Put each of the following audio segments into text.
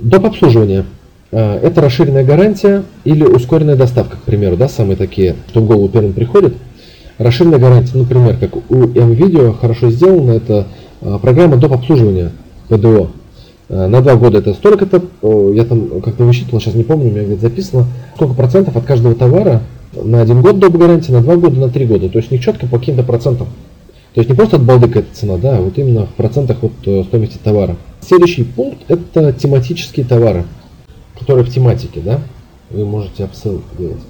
Доп. обслуживание. Э, это расширенная гарантия или ускоренная доставка, к примеру, да, самые такие, что в голову первым приходит. Расширенная гарантия, например, как у MVideo хорошо сделано, это э, программа доп. обслуживания ПДО. Э, на два года это столько-то, я там как-то высчитывал, сейчас не помню, у меня где-то записано, сколько процентов от каждого товара на один год доп. гарантии, на два года, на три года. То есть не четко по каким-то процентам. То есть не просто от балды какая-то цена, да, а вот именно в процентах от стоимости товара. Следующий пункт это тематические товары которые в тематике, да, вы можете апсел делать.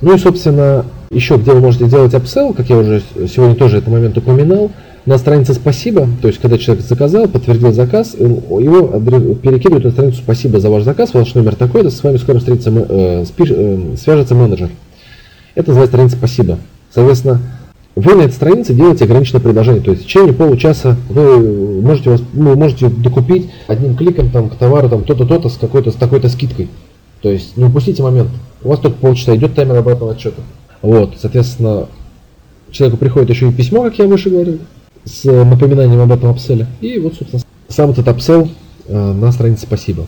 Ну и, собственно, еще где вы можете делать апсел, как я уже сегодня тоже этот момент упоминал, на странице «Спасибо», то есть когда человек заказал, подтвердил заказ, его перекидывают на страницу «Спасибо за ваш заказ, ваш номер такой-то, с вами скоро встретится, э, спиш, э, свяжется менеджер». Это называется страница «Спасибо». Соответственно, вы на этой странице делаете ограниченное предложение. То есть в течение получаса вы можете, вас, ну, можете докупить одним кликом там, к товару там, то-то, то-то с какой-то с такой-то скидкой. То есть не упустите момент. У вас только полчаса идет таймер обратного отчета. Вот, соответственно, человеку приходит еще и письмо, как я выше говорил, с напоминанием об этом апселе. И вот, собственно, сам этот апсел э, на странице «Спасибо».